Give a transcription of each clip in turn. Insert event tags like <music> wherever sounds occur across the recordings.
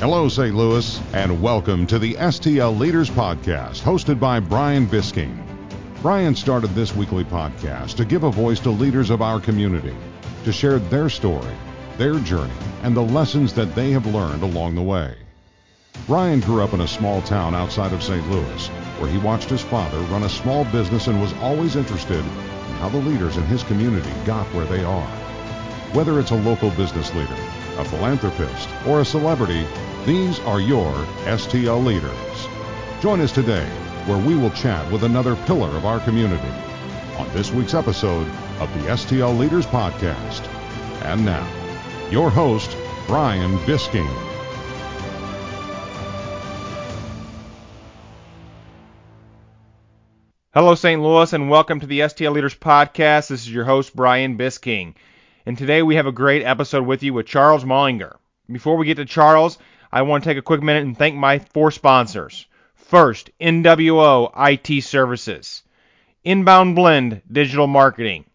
Hello, St. Louis, and welcome to the STL Leaders Podcast, hosted by Brian Bisking. Brian started this weekly podcast to give a voice to leaders of our community, to share their story, their journey, and the lessons that they have learned along the way. Brian grew up in a small town outside of St. Louis, where he watched his father run a small business and was always interested in how the leaders in his community got where they are. Whether it's a local business leader, a philanthropist, or a celebrity, these are your STL leaders. Join us today where we will chat with another pillar of our community on this week's episode of the STL Leaders Podcast. And now, your host, Brian Bisking. Hello, St. Louis, and welcome to the STL Leaders Podcast. This is your host, Brian Bisking. And today we have a great episode with you with Charles Mullinger. Before we get to Charles, I want to take a quick minute and thank my four sponsors. First, NWO IT Services, Inbound Blend Digital Marketing,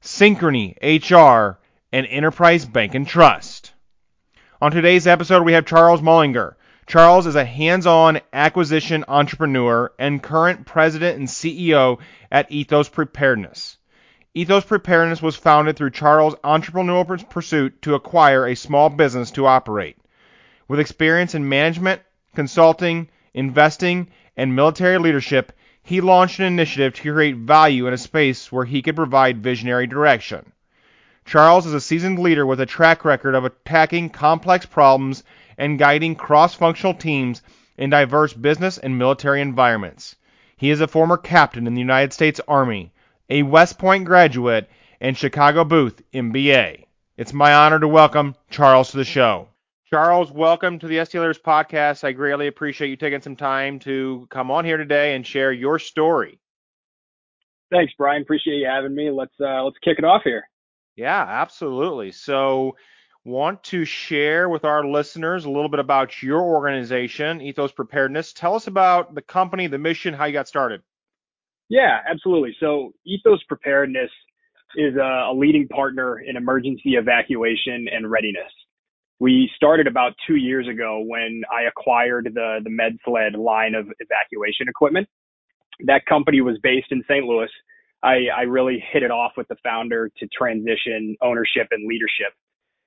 Synchrony HR, and Enterprise Bank and Trust. On today's episode, we have Charles Mullinger. Charles is a hands on acquisition entrepreneur and current president and CEO at Ethos Preparedness. Ethos Preparedness was founded through Charles' entrepreneurial pursuit to acquire a small business to operate. With experience in management, consulting, investing, and military leadership, he launched an initiative to create value in a space where he could provide visionary direction. Charles is a seasoned leader with a track record of attacking complex problems and guiding cross functional teams in diverse business and military environments. He is a former captain in the United States Army, a West Point graduate, and Chicago Booth MBA. It's my honor to welcome Charles to the show. Charles, welcome to the STLers podcast. I greatly appreciate you taking some time to come on here today and share your story. Thanks, Brian. Appreciate you having me. Let's uh, let's kick it off here. Yeah, absolutely. So, want to share with our listeners a little bit about your organization, Ethos Preparedness. Tell us about the company, the mission, how you got started. Yeah, absolutely. So, Ethos Preparedness is a, a leading partner in emergency evacuation and readiness we started about two years ago when I acquired the the MedSled line of evacuation equipment. That company was based in St. Louis. I, I really hit it off with the founder to transition ownership and leadership.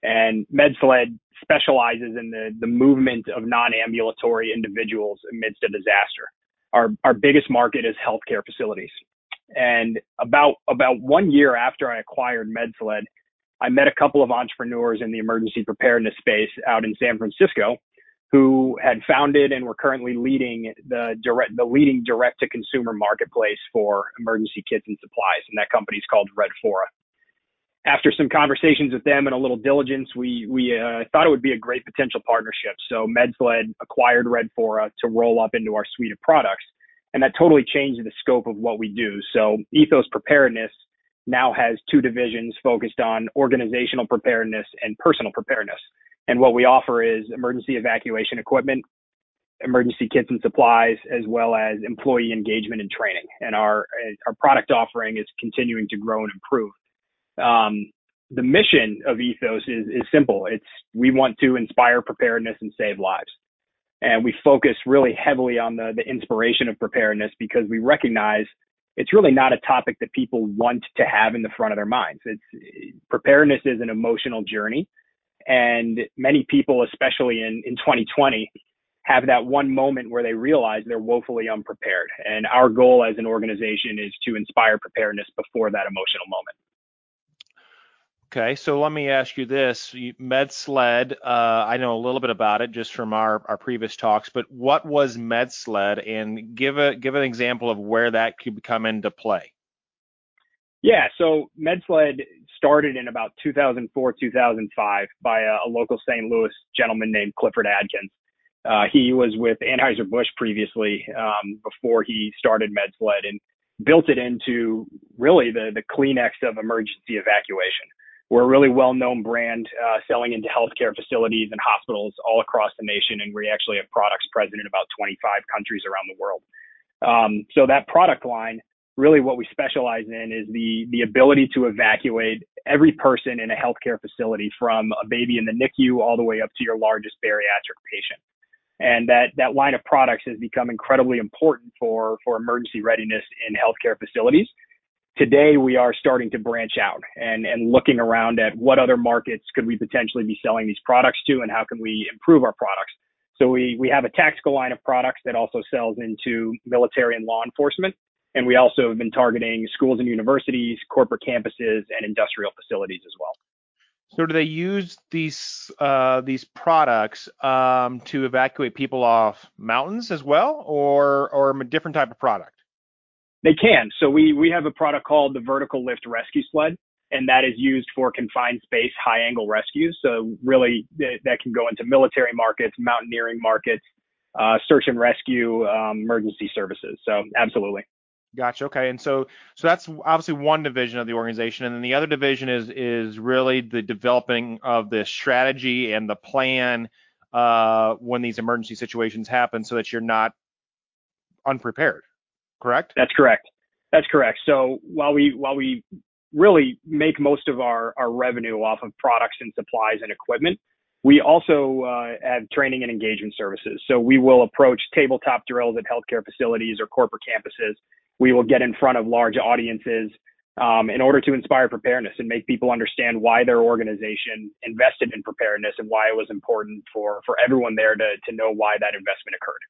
And MedSled specializes in the, the movement of non-ambulatory individuals amidst a disaster. Our, our biggest market is healthcare facilities. And about, about one year after I acquired MedSled, I met a couple of entrepreneurs in the emergency preparedness space out in San Francisco who had founded and were currently leading the direct, the leading direct to consumer marketplace for emergency kits and supplies. And that company is called Red Fora. After some conversations with them and a little diligence, we, we uh, thought it would be a great potential partnership. So MedSled acquired Redfora to roll up into our suite of products. And that totally changed the scope of what we do. So Ethos Preparedness now has two divisions focused on organizational preparedness and personal preparedness. And what we offer is emergency evacuation equipment, emergency kits and supplies, as well as employee engagement and training. And our our product offering is continuing to grow and improve. Um, the mission of Ethos is is simple. It's we want to inspire preparedness and save lives. And we focus really heavily on the the inspiration of preparedness because we recognize it's really not a topic that people want to have in the front of their minds. It's preparedness is an emotional journey. And many people, especially in, in 2020, have that one moment where they realize they're woefully unprepared. And our goal as an organization is to inspire preparedness before that emotional moment. Okay, so let me ask you this: MedSled, uh, I know a little bit about it just from our, our previous talks, but what was MedSled, and give a give an example of where that could come into play. Yeah, so MedSled started in about 2004, 2005 by a, a local St. Louis gentleman named Clifford Adkins. Uh, he was with Anheuser Busch previously um, before he started MedSled and built it into really the the Kleenex of emergency evacuation. We're a really well-known brand uh, selling into healthcare facilities and hospitals all across the nation, and we actually have products present in about 25 countries around the world. Um, so that product line, really, what we specialize in is the the ability to evacuate every person in a healthcare facility from a baby in the NICU all the way up to your largest bariatric patient. And that, that line of products has become incredibly important for, for emergency readiness in healthcare facilities. Today, we are starting to branch out and, and looking around at what other markets could we potentially be selling these products to and how can we improve our products. So we, we have a tactical line of products that also sells into military and law enforcement. And we also have been targeting schools and universities, corporate campuses, and industrial facilities as well. So do they use these uh, these products um, to evacuate people off mountains as well, or or a different type of product? They can. So we we have a product called the Vertical Lift Rescue Sled, and that is used for confined space high angle rescues. So really that can go into military markets, mountaineering markets, uh, search and rescue, um, emergency services. So absolutely. Gotcha. Okay. And so so that's obviously one division of the organization, and then the other division is is really the developing of the strategy and the plan uh, when these emergency situations happen, so that you're not unprepared. Correct. That's correct. That's correct. So while we while we really make most of our, our revenue off of products and supplies and equipment. We also uh, have training and engagement services. So we will approach tabletop drills at healthcare facilities or corporate campuses. We will get in front of large audiences um, in order to inspire preparedness and make people understand why their organization invested in preparedness and why it was important for, for everyone there to, to know why that investment occurred.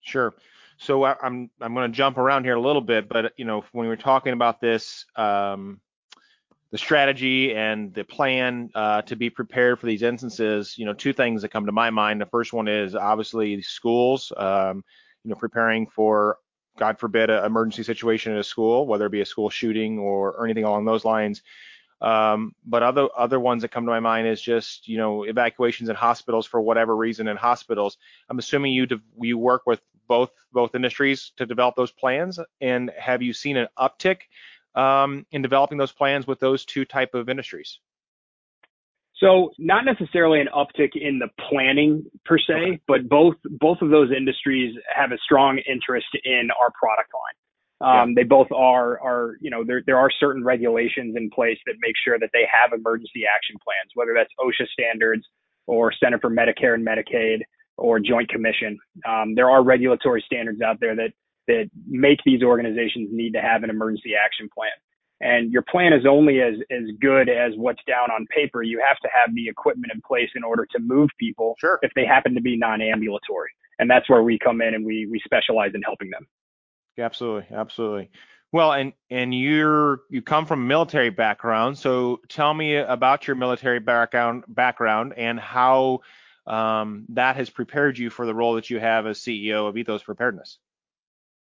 Sure. So I'm I'm going to jump around here a little bit, but you know when we were talking about this um, the strategy and the plan uh, to be prepared for these instances, you know, two things that come to my mind. The first one is obviously schools, um, you know, preparing for, God forbid, an emergency situation in a school, whether it be a school shooting or, or anything along those lines. Um, but other other ones that come to my mind is just you know evacuations in hospitals for whatever reason in hospitals. I'm assuming you you work with both both industries to develop those plans, and have you seen an uptick um, in developing those plans with those two type of industries? So not necessarily an uptick in the planning per se, okay. but both both of those industries have a strong interest in our product line. Um, yeah. They both are are you know there there are certain regulations in place that make sure that they have emergency action plans, whether that's OSHA standards or Center for Medicare and Medicaid or Joint Commission. Um, there are regulatory standards out there that that make these organizations need to have an emergency action plan. And your plan is only as, as good as what's down on paper. You have to have the equipment in place in order to move people sure. if they happen to be non-ambulatory. And that's where we come in and we, we specialize in helping them. Absolutely. Absolutely. Well, and, and you're, you come from a military background. So tell me about your military background, background and how um, that has prepared you for the role that you have as CEO of Ethos Preparedness.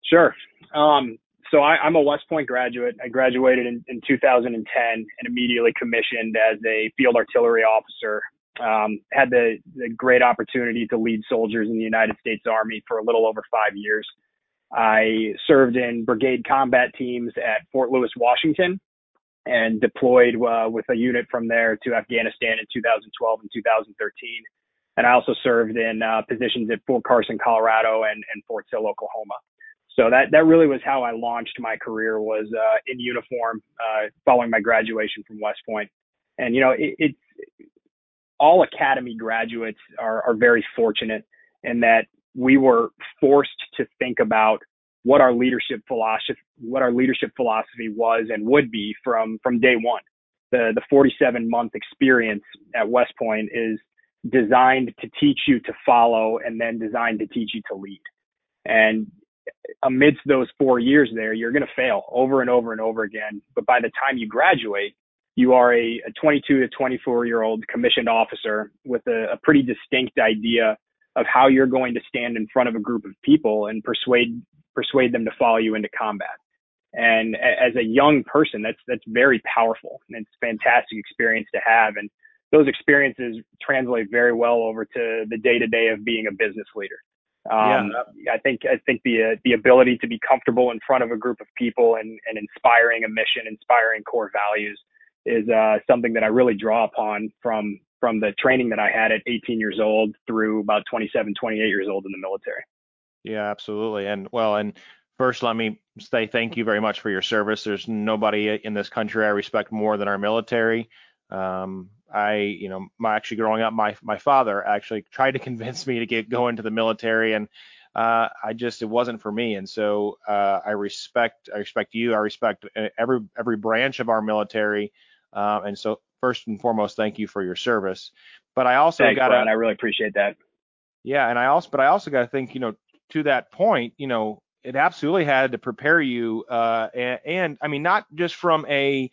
Sure. Um, so I, am a West Point graduate. I graduated in, in 2010 and immediately commissioned as a field artillery officer. Um, had the, the great opportunity to lead soldiers in the United States Army for a little over five years. I served in brigade combat teams at Fort Lewis, Washington, and deployed uh, with a unit from there to Afghanistan in 2012 and 2013. And I also served in uh, positions at Fort Carson, Colorado, and, and Fort Sill, Oklahoma so that that really was how I launched my career was uh, in uniform uh, following my graduation from West Point. And you know, it, it's all academy graduates are, are very fortunate in that we were forced to think about what our leadership philosophy what our leadership philosophy was and would be from from day one. The the 47 month experience at West Point is designed to teach you to follow and then designed to teach you to lead. And amidst those four years there, you're going to fail over and over and over again. But by the time you graduate, you are a, a 22 to 24 year old commissioned officer with a, a pretty distinct idea of how you're going to stand in front of a group of people and persuade persuade them to follow you into combat. And as a young person, that's that's very powerful and it's a fantastic experience to have. And those experiences translate very well over to the day to day of being a business leader. Um, yeah. I think I think the uh, the ability to be comfortable in front of a group of people and, and inspiring a mission, inspiring core values, is uh, something that I really draw upon from from the training that I had at 18 years old through about 27, 28 years old in the military. Yeah, absolutely. And well, and First, let me say thank you very much for your service. There's nobody in this country I respect more than our military. Um, I, you know, my actually growing up, my my father actually tried to convince me to get go into the military, and uh, I just it wasn't for me. And so uh, I respect I respect you. I respect uh, every every branch of our military. Uh, and so first and foremost, thank you for your service. But I also got to. I really appreciate that. Yeah, and I also but I also got to think, you know, to that point, you know, it absolutely had to prepare you, uh, and, and I mean, not just from a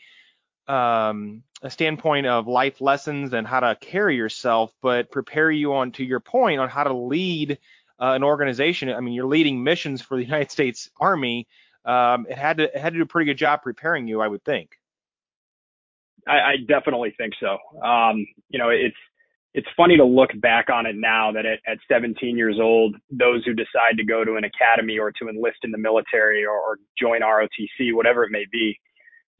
um, a standpoint of life lessons and how to carry yourself, but prepare you on to your point on how to lead uh, an organization. I mean, you're leading missions for the <laughs> United States Army. Um, it had to it had to do a pretty good job preparing you, I would think. I, I definitely think so. Um, you know, it's it's funny to look back on it now that at, at 17 years old, those who decide to go to an academy or to enlist in the military or, or join ROTC, whatever it may be,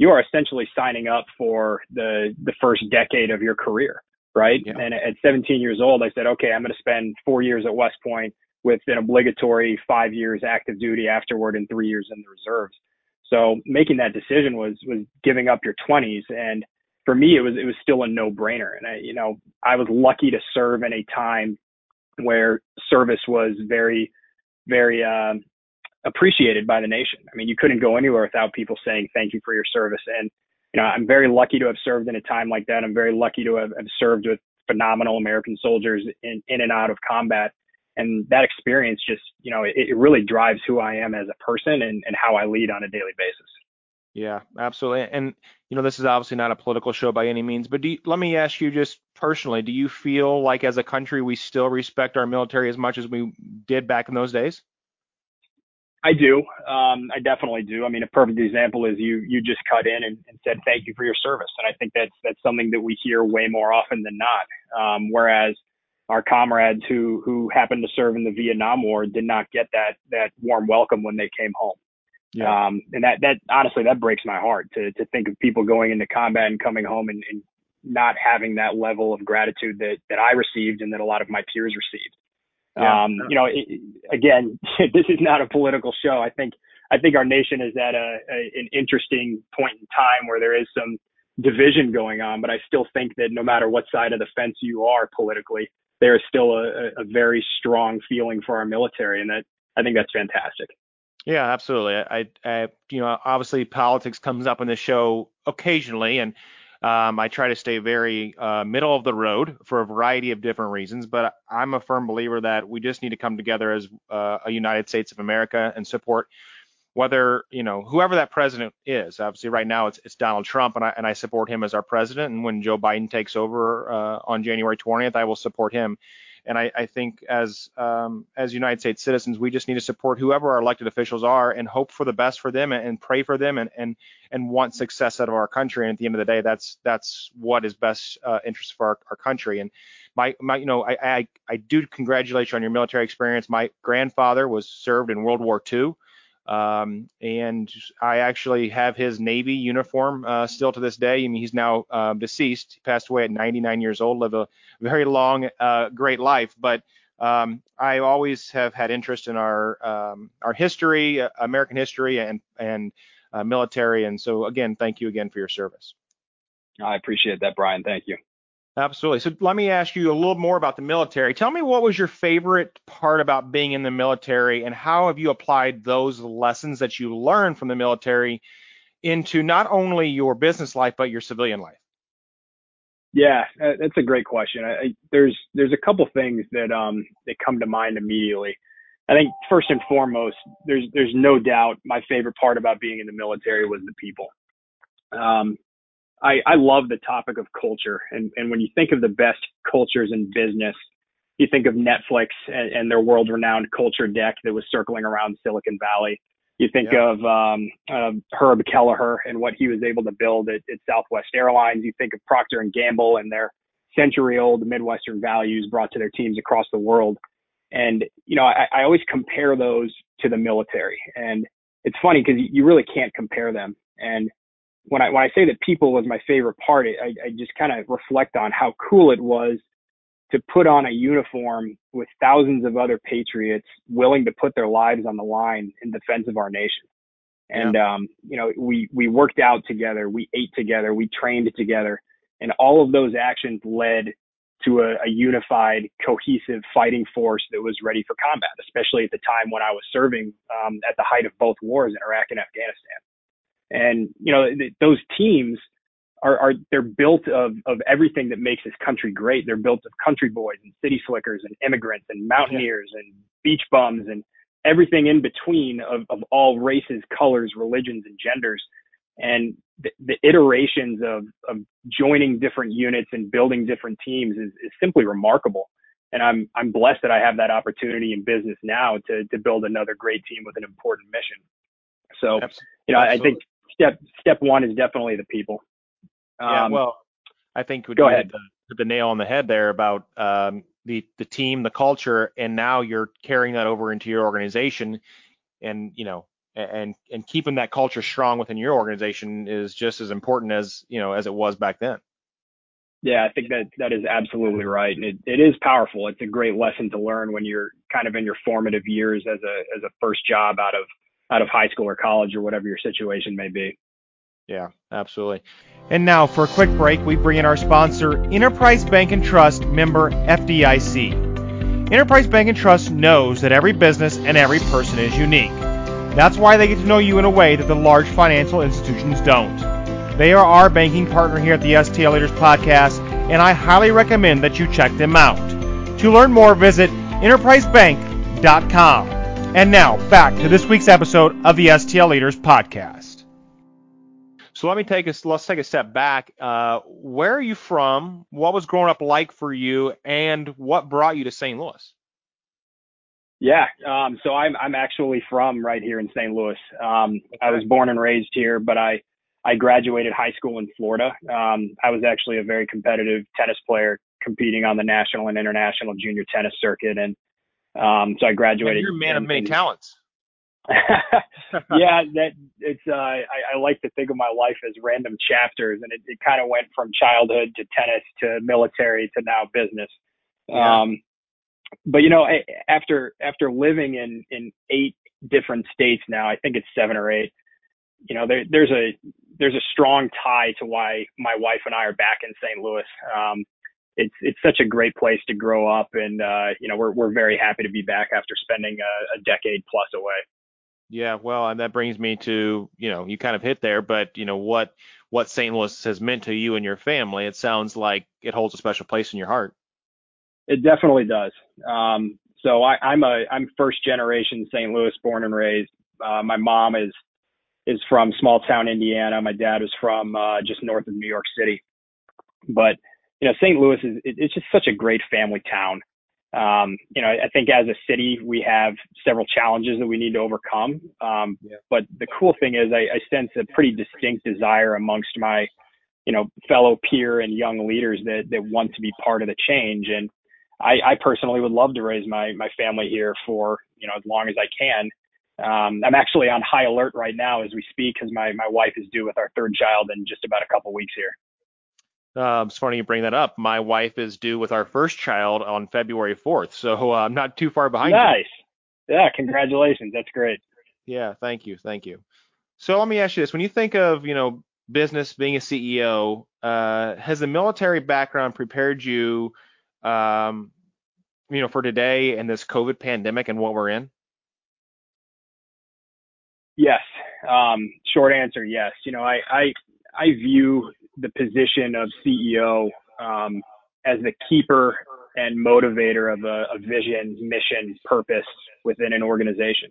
you are essentially signing up for the the first decade of your career, right? Yeah. And at 17 years old, I said, okay, I'm going to spend four years at West Point with an obligatory five years active duty afterward and three years in the reserves. So making that decision was was giving up your 20s, and for me, it was it was still a no brainer. And I, you know, I was lucky to serve in a time where service was very, very um, appreciated by the nation. I mean, you couldn't go anywhere without people saying thank you for your service. And you know, I'm very lucky to have served in a time like that. I'm very lucky to have, have served with phenomenal American soldiers in, in and out of combat. And that experience just, you know, it, it really drives who I am as a person and, and how I lead on a daily basis. Yeah, absolutely. And you know, this is obviously not a political show by any means, but you, let me ask you just personally, do you feel like as a country we still respect our military as much as we did back in those days? I do. Um, I definitely do. I mean, a perfect example is you you just cut in and, and, said thank you for your service, and I think that's that's something that we hear way more often than not. Um, whereas our comrades who who happened to serve in the Vietnam War did not get that that warm welcome when they came home. Yeah. Um, and that, that honestly, that breaks my heart to, to think of people going into combat and coming home and, and not having that level of gratitude that, that I received and that a lot of my peers received. Yeah. Um, you know, it, again, <laughs> this is not a political show. I think, I think our nation is at a, a, an interesting point in time where there is some division going on, but I still think that no matter what side of the fence you are politically, there is still a, a very strong feeling for our military. And that I think that's fantastic. Yeah, absolutely. I, I, you know, obviously politics comes up in the show occasionally, and um, I try to stay very uh, middle of the road for a variety of different reasons. But I'm a firm believer that we just need to come together as uh, a United States of America and support whether you know whoever that president is. Obviously, right now it's, it's Donald Trump, and I and I support him as our president. And when Joe Biden takes over uh, on January 20th, I will support him. And I, I think as um, as United States citizens, we just need to support whoever our elected officials are and hope for the best for them and, and pray for them and, and and want success out of our country. And at the end of the day, that's that's what is best uh, interest for our, our country. And my, my you know I, I I do congratulate you on your military experience. My grandfather was served in World War II. Um, and I actually have his Navy uniform uh, still to this day. I mean, he's now uh, deceased. He passed away at 99 years old, lived a very long, uh, great life. But um, I always have had interest in our um, our history, uh, American history, and and uh, military. And so, again, thank you again for your service. I appreciate that, Brian. Thank you. Absolutely. So let me ask you a little more about the military. Tell me what was your favorite part about being in the military and how have you applied those lessons that you learned from the military into not only your business life but your civilian life? Yeah, uh, that's a great question. I, there's there's a couple things that um that come to mind immediately. I think first and foremost, there's there's no doubt my favorite part about being in the military was the people. Um, I, I love the topic of culture. And, and when you think of the best cultures in business, you think of Netflix and, and their world renowned culture deck that was circling around Silicon Valley. You think yeah. of um, uh, Herb Kelleher and what he was able to build at, at Southwest Airlines. You think of Procter and Gamble and their century-old Midwestern values brought to their teams across the world. And you know, I, I always compare those to the military, and it's funny because you really can't compare them. And when I when I say that people was my favorite part, I, I just kind of reflect on how cool it was to put on a uniform with thousands of other patriots willing to put their lives on the line in defense of our nation. And yeah. um, you know, we we worked out together, we ate together, we trained together, and all of those actions led to a, a unified, cohesive fighting force that was ready for combat, especially at the time when I was serving um, at the height of both wars in Iraq and Afghanistan. And you know, th- those teams are, are they're built of of everything that makes this country great. They're built of country boys and city slickers and immigrants and mountaineers yeah. and beach bums and everything in between of, of all races, colors, religions, and genders. And the, the iterations of, of joining different units and building different teams is, is simply remarkable. And I'm I'm blessed that I have that opportunity in business now to to build another great team with an important mission. So, you know, Absolutely. I think step step one is definitely the people. Um, yeah, well, I think we go ahead. Put the nail on the head there about um, the the team, the culture, and now you're carrying that over into your organization, and you know, and and keeping that culture strong within your organization is just as important as you know as it was back then. Yeah, I think that that is absolutely right. And it, it is powerful. It's a great lesson to learn when you're kind of in your formative years as a as a first job out of out of high school or college or whatever your situation may be. Yeah, absolutely. And now for a quick break, we bring in our sponsor, Enterprise Bank and Trust member FDIC. Enterprise Bank and Trust knows that every business and every person is unique. That's why they get to know you in a way that the large financial institutions don't. They are our banking partner here at the STL Leaders Podcast, and I highly recommend that you check them out. To learn more, visit enterprisebank.com. And now, back to this week's episode of the STL Leaders Podcast. So let me take a let's take a step back. Uh, where are you from? What was growing up like for you, and what brought you to St. Louis? Yeah, um, so I'm I'm actually from right here in St. Louis. Um, okay. I was born and raised here, but I I graduated high school in Florida. Um, I was actually a very competitive tennis player, competing on the national and international junior tennis circuit, and um, so I graduated. And you're a man of many talents. <laughs> yeah, that it's uh, I, I like to think of my life as random chapters, and it, it kind of went from childhood to tennis to military to now business. Yeah. Um, but you know, after after living in in eight different states now, I think it's seven or eight. You know, there, there's a there's a strong tie to why my wife and I are back in St. Louis. Um, it's it's such a great place to grow up, and uh, you know, we're we're very happy to be back after spending a, a decade plus away. Yeah, well, and that brings me to, you know, you kind of hit there, but you know what what St. Louis has meant to you and your family. It sounds like it holds a special place in your heart. It definitely does. Um, so I, I'm a I'm first generation St. Louis born and raised. Uh, my mom is is from small town Indiana. My dad is from uh, just north of New York City. But you know, St. Louis is it, it's just such a great family town. Um, you know, I think as a city we have several challenges that we need to overcome. Um, yeah. But the cool thing is I, I sense a pretty distinct desire amongst my you know fellow peer and young leaders that that want to be part of the change and I, I personally would love to raise my my family here for you know as long as I can. Um, I'm actually on high alert right now as we speak because my my wife is due with our third child in just about a couple weeks here. Uh, it's funny you bring that up. My wife is due with our first child on February 4th, so uh, I'm not too far behind. Nice. You. Yeah, congratulations. That's great. Yeah, thank you, thank you. So let me ask you this: When you think of you know business, being a CEO, uh, has the military background prepared you um, you know, for today and this COVID pandemic and what we're in? Yes. Um, short answer, yes. You know, I, I, I view the position of CEO um, as the keeper and motivator of a, a vision, mission, purpose within an organization.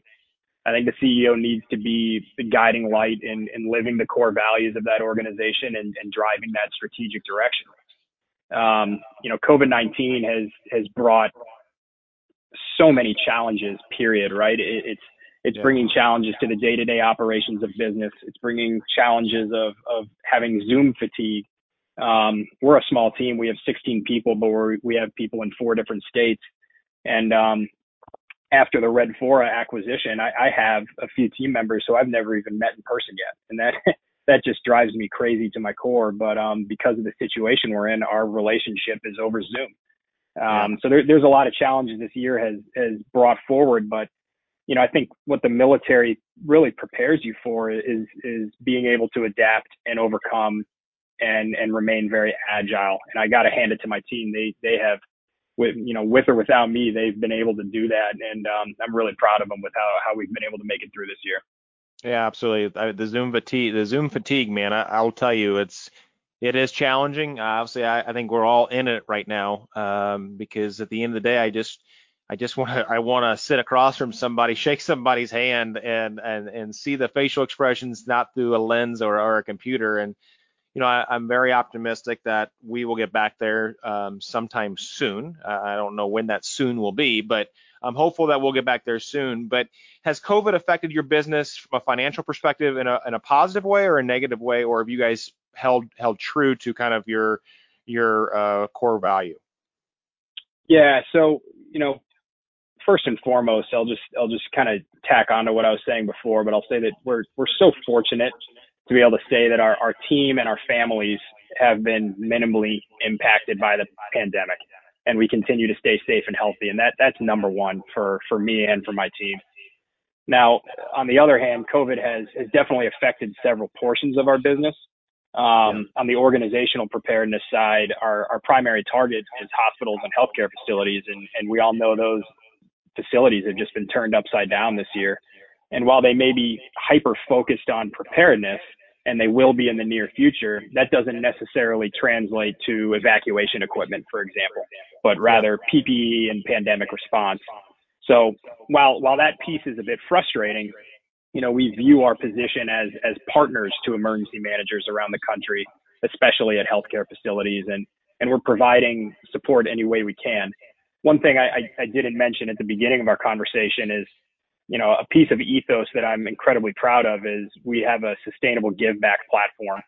I think the CEO needs to be the guiding light in, in living the core values of that organization and, and driving that strategic direction um, you know, COVID-19 has, has brought so many challenges, period, right? It, it's, it's yeah. bringing challenges to the day-to-day operations of business. It's bringing challenges of, of having Zoom fatigue. Um, we're a small team. We have 16 people, but we have people in four different states. And, um, after the Red Fora acquisition, I, I have a few team members who I've never even met in person yet. And that, <laughs> that just drives me crazy to my core. But um, because of the situation we're in, our relationship is over Zoom. Um. So there, there's a lot of challenges this year has has brought forward, but you know I think what the military really prepares you for is is being able to adapt and overcome and and remain very agile. And I got to hand it to my team. They they have with you know with or without me, they've been able to do that, and um, I'm really proud of them with how how we've been able to make it through this year. Yeah, absolutely. The Zoom fatigue, the Zoom fatigue, man. I, will tell you, it's it is challenging. Obviously, I, I, think we're all in it right now um, because at the end of the day, I just I just want to I want to sit across from somebody, shake somebody's hand, and and and see the facial expressions not through a lens or, or a computer. And you know, I, am very optimistic that we will get back there um, sometime soon. Uh, I don't know when that soon will be, but I'm hopeful that we'll get back there soon. But has COVID affected your business from a financial perspective in a, in a positive way or a negative way, or have you guys held held true to kind of your your uh, core value? Yeah. So you know, first and foremost, I'll just I'll just kind of tack on to what I was saying before, but I'll say that we're we're so fortunate to be able to say that our, our team and our families have been minimally impacted by the pandemic and we continue to stay safe and healthy. And that that's number one for for me and for my team. Now, on the other hand, COVID has has definitely affected several portions of our business. Um. On the organizational preparedness side, our, our primary target is hospitals and healthcare facilities, and, and we all know those facilities have just been turned upside down this year. And while they may be hyper focused on preparedness, and they will be in the near future, that doesn't necessarily translate to evacuation equipment, for example, but rather PPE and pandemic response. So while while that piece is a bit frustrating, you know, we view our position as as partners to emergency managers around the country, especially at healthcare facilities, and and we're providing support any way we can. One thing I, I, didn't mention at the beginning of our conversation is you know, a piece of ethos that I'm incredibly proud of is we have a sustainable give back platform,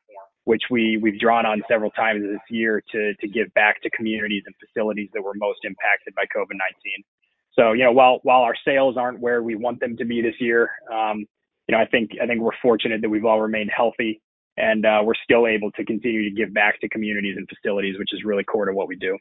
which we, we've drawn on several times this year to, to give back to communities and facilities that were most impacted by COVID-19. So, you know, while, while our sales aren't where we want them to be this year, um, you know, I think, I think we're fortunate that we've all remained healthy and uh, we're still able to continue to give back to communities and facilities, which is really core to what we do.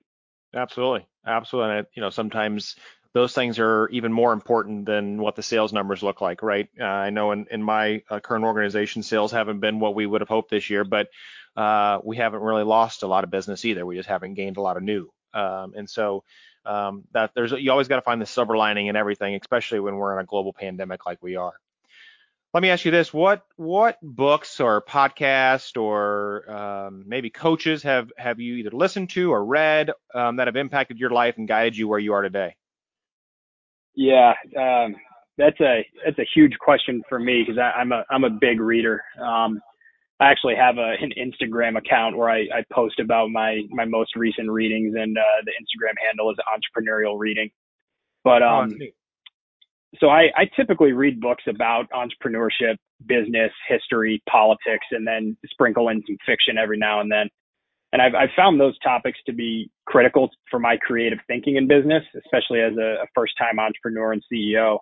Absolutely, absolutely. And, you know, sometimes those things are even more important than what the sales numbers look like, right? Uh, I know in, in my uh, current organization, sales haven't been what we would have hoped this year, but uh, we haven't really lost a lot of business either. We just haven't gained a lot of new. Um, and so um, that there's you always got to find the silver lining in everything, especially when we're in a global pandemic like we are. Let me ask you this: what what books or podcast or um, maybe coaches have have you either listened to or read um, that have impacted your life and guided you where you are today? Yeah, um, that's a that's a huge question for me because I'm a I'm a big reader. Um, I actually have a, an Instagram account where I, I post about my my most recent readings, and uh, the Instagram handle is entrepreneurial reading. But oh, um, oh, so I, I typically read books about entrepreneurship, business, history, politics, and then sprinkle in some fiction every now and then. And I've, I've found those topics to be critical for my creative thinking in business, especially as a, a first time entrepreneur and CEO.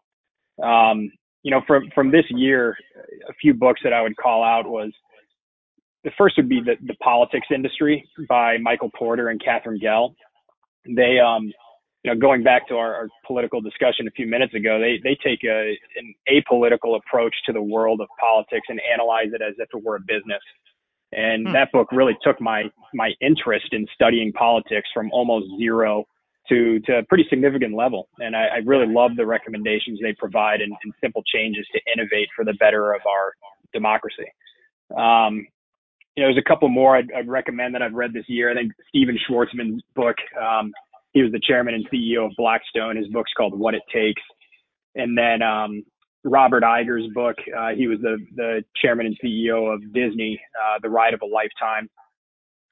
Um, you know, from, from this year, a few books that I would call out was the first would be the, the politics industry by Michael Porter and Katherine Gehl. They, um, you know, going back to our, our, political discussion a few minutes ago, they, they take a, an apolitical approach to the world of politics and analyze it as if it were a business. And hmm. that book really took my my interest in studying politics from almost zero to to a pretty significant level. And I, I really love the recommendations they provide and, and, simple changes to innovate for the better of our democracy. Um, you know, there's a couple more I'd, I'd, recommend that I've read this year. I think Stephen Schwarzman's book. Um, he was the chairman and CEO of Blackstone. His book's called What It Takes. And then um, Robert Iger's book. Uh, he was the the chairman and CEO of Disney, uh, The Ride of a Lifetime.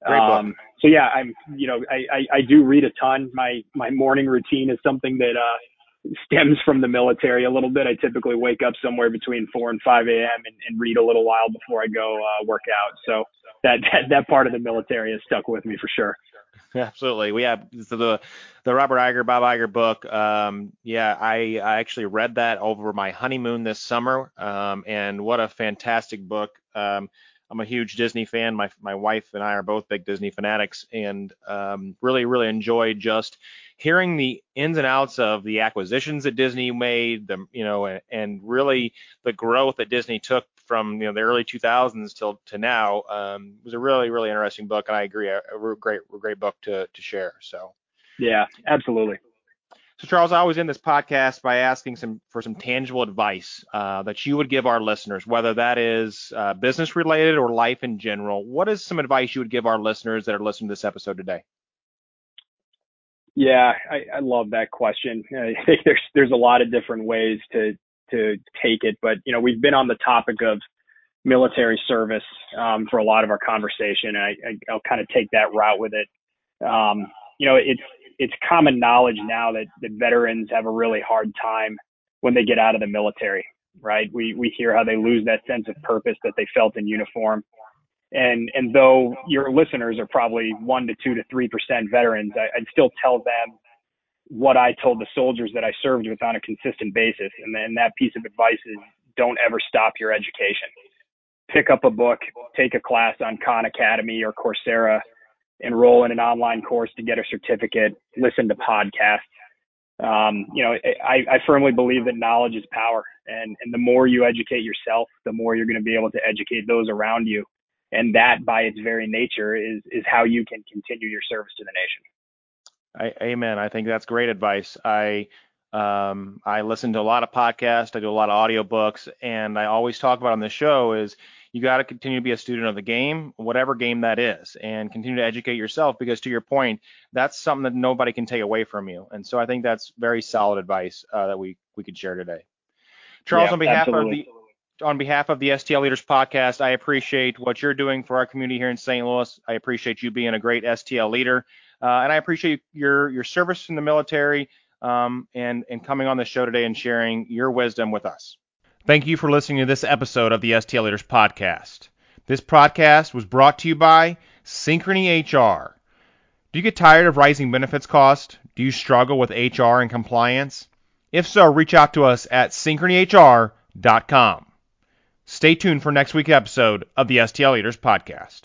Great um, book. So yeah, I'm you know I, I, I do read a ton. My my morning routine is something that uh, stems from the military a little bit. I typically wake up somewhere between 4 and 5 a.m. And, and read a little while before I go uh, work out. So that, that that part of the military has stuck with me for sure. <laughs> Absolutely. We have so the the Robert Iger, Bob Iger book. Um, yeah, I, I actually read that over my honeymoon this summer. Um, and what a fantastic book. Um, I'm a huge Disney fan. My my wife and I are both big Disney fanatics, and um, really really enjoyed just hearing the ins and outs of the acquisitions that Disney made, the you know, and, and really the growth that Disney took from you know the early 2000s till to now. Um, was a really really interesting book, and I agree, a, a great great book to to share. So. Yeah, absolutely. So Charles, I always end this podcast by asking some for some tangible advice uh, that you would give our listeners, whether that is uh, business related or life in general. What is some advice you would give our listeners that are listening to this episode today? Yeah, I, I love that question. I <laughs> think there's there's a lot of different ways to to take it, but you know we've been on the topic of military service um, for a lot of our conversation, and I, I, will kind of take that route with it. Um, you know, it's it's common knowledge now that, that veterans have a really hard time when they get out of the military, right? We, we hear how they lose that sense of purpose that they felt in uniform. And, and though your listeners are probably one to two to 3% veterans, I, I'd still tell them what I told the soldiers that I served with on a consistent basis. And then that piece of advice is don't ever stop your education. Pick up a book, take a class on Khan Academy or Coursera, enroll in an online course to get a certificate, listen to podcasts. Um, you know, I, I firmly believe that knowledge is power, and and the more you educate yourself, the more you're going to be able to educate those around you, and that by its very nature is is how you can continue your service to the nation. I, amen. I think that's great advice. I um, I listen to a lot of podcasts. I do a lot of audiobooks, and I always talk about on the show is you got to continue to be a student of the game, whatever game that is, and continue to educate yourself because to your point, that's something that nobody can take away from you. And so I think that's very solid advice uh, that we we could share today. Charles, yeah, on behalf absolutely. of the on behalf of the STL Leaders podcast, I appreciate what you're doing for our community here in St. Louis. I appreciate you being a great STL leader, and I appreciate your your service in the military um, and and coming on the show today and sharing your wisdom with us. Thank you for listening to this episode of the STL Leaders Podcast. This podcast was brought to you by Synchrony HR. Do you get tired of rising benefits costs? Do you struggle with HR and compliance? If so, reach out to us at synchronyhr.com. Stay tuned for next week's episode of the STL Leaders Podcast.